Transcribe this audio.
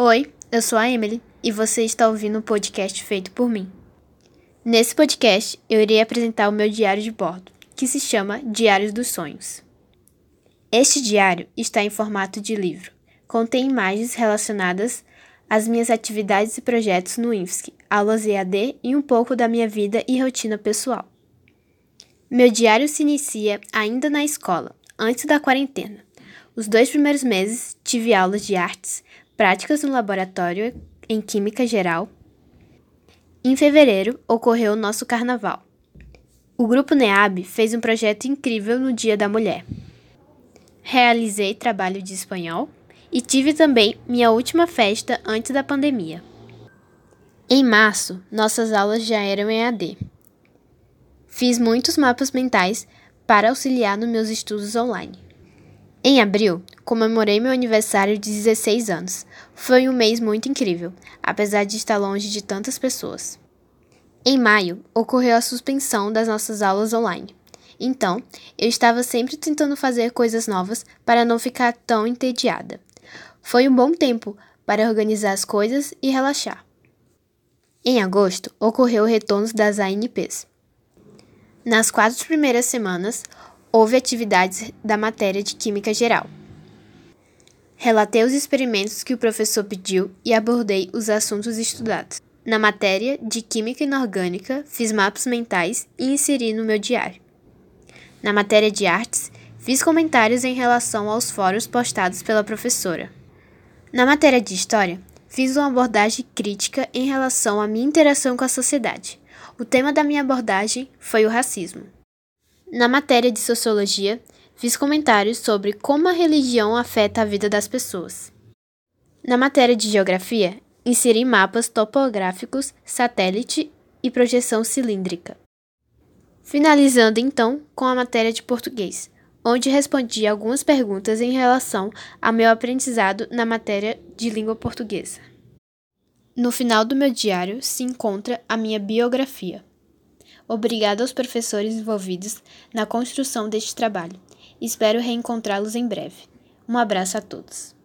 Oi, eu sou a Emily e você está ouvindo um podcast feito por mim. Nesse podcast, eu irei apresentar o meu diário de bordo, que se chama Diários dos Sonhos. Este diário está em formato de livro. Contém imagens relacionadas às minhas atividades e projetos no INFSC, aulas EAD e um pouco da minha vida e rotina pessoal. Meu diário se inicia ainda na escola, antes da quarentena. Os dois primeiros meses tive aulas de artes, práticas no laboratório em Química Geral. Em fevereiro ocorreu o nosso carnaval. O grupo NEAB fez um projeto incrível no Dia da Mulher. Realizei trabalho de espanhol e tive também minha última festa antes da pandemia. Em março, nossas aulas já eram EAD. Fiz muitos mapas mentais para auxiliar nos meus estudos online. Em abril, comemorei meu aniversário de 16 anos. Foi um mês muito incrível, apesar de estar longe de tantas pessoas. Em maio, ocorreu a suspensão das nossas aulas online. Então, eu estava sempre tentando fazer coisas novas para não ficar tão entediada. Foi um bom tempo para organizar as coisas e relaxar. Em agosto, ocorreu o retorno das ANPs. Nas quatro primeiras semanas, houve atividades da matéria de Química Geral. Relatei os experimentos que o professor pediu e abordei os assuntos estudados. Na matéria de Química Inorgânica, fiz mapas mentais e inseri no meu diário. Na matéria de Artes, fiz comentários em relação aos fóruns postados pela professora. Na matéria de História, fiz uma abordagem crítica em relação à minha interação com a sociedade. O tema da minha abordagem foi o racismo. Na matéria de sociologia, fiz comentários sobre como a religião afeta a vida das pessoas. Na matéria de geografia, inseri mapas topográficos, satélite e projeção cilíndrica. Finalizando então com a matéria de português, onde respondi algumas perguntas em relação ao meu aprendizado na matéria de língua portuguesa. No final do meu diário se encontra a minha biografia. Obrigado aos professores envolvidos na construção deste trabalho. Espero reencontrá-los em breve. Um abraço a todos.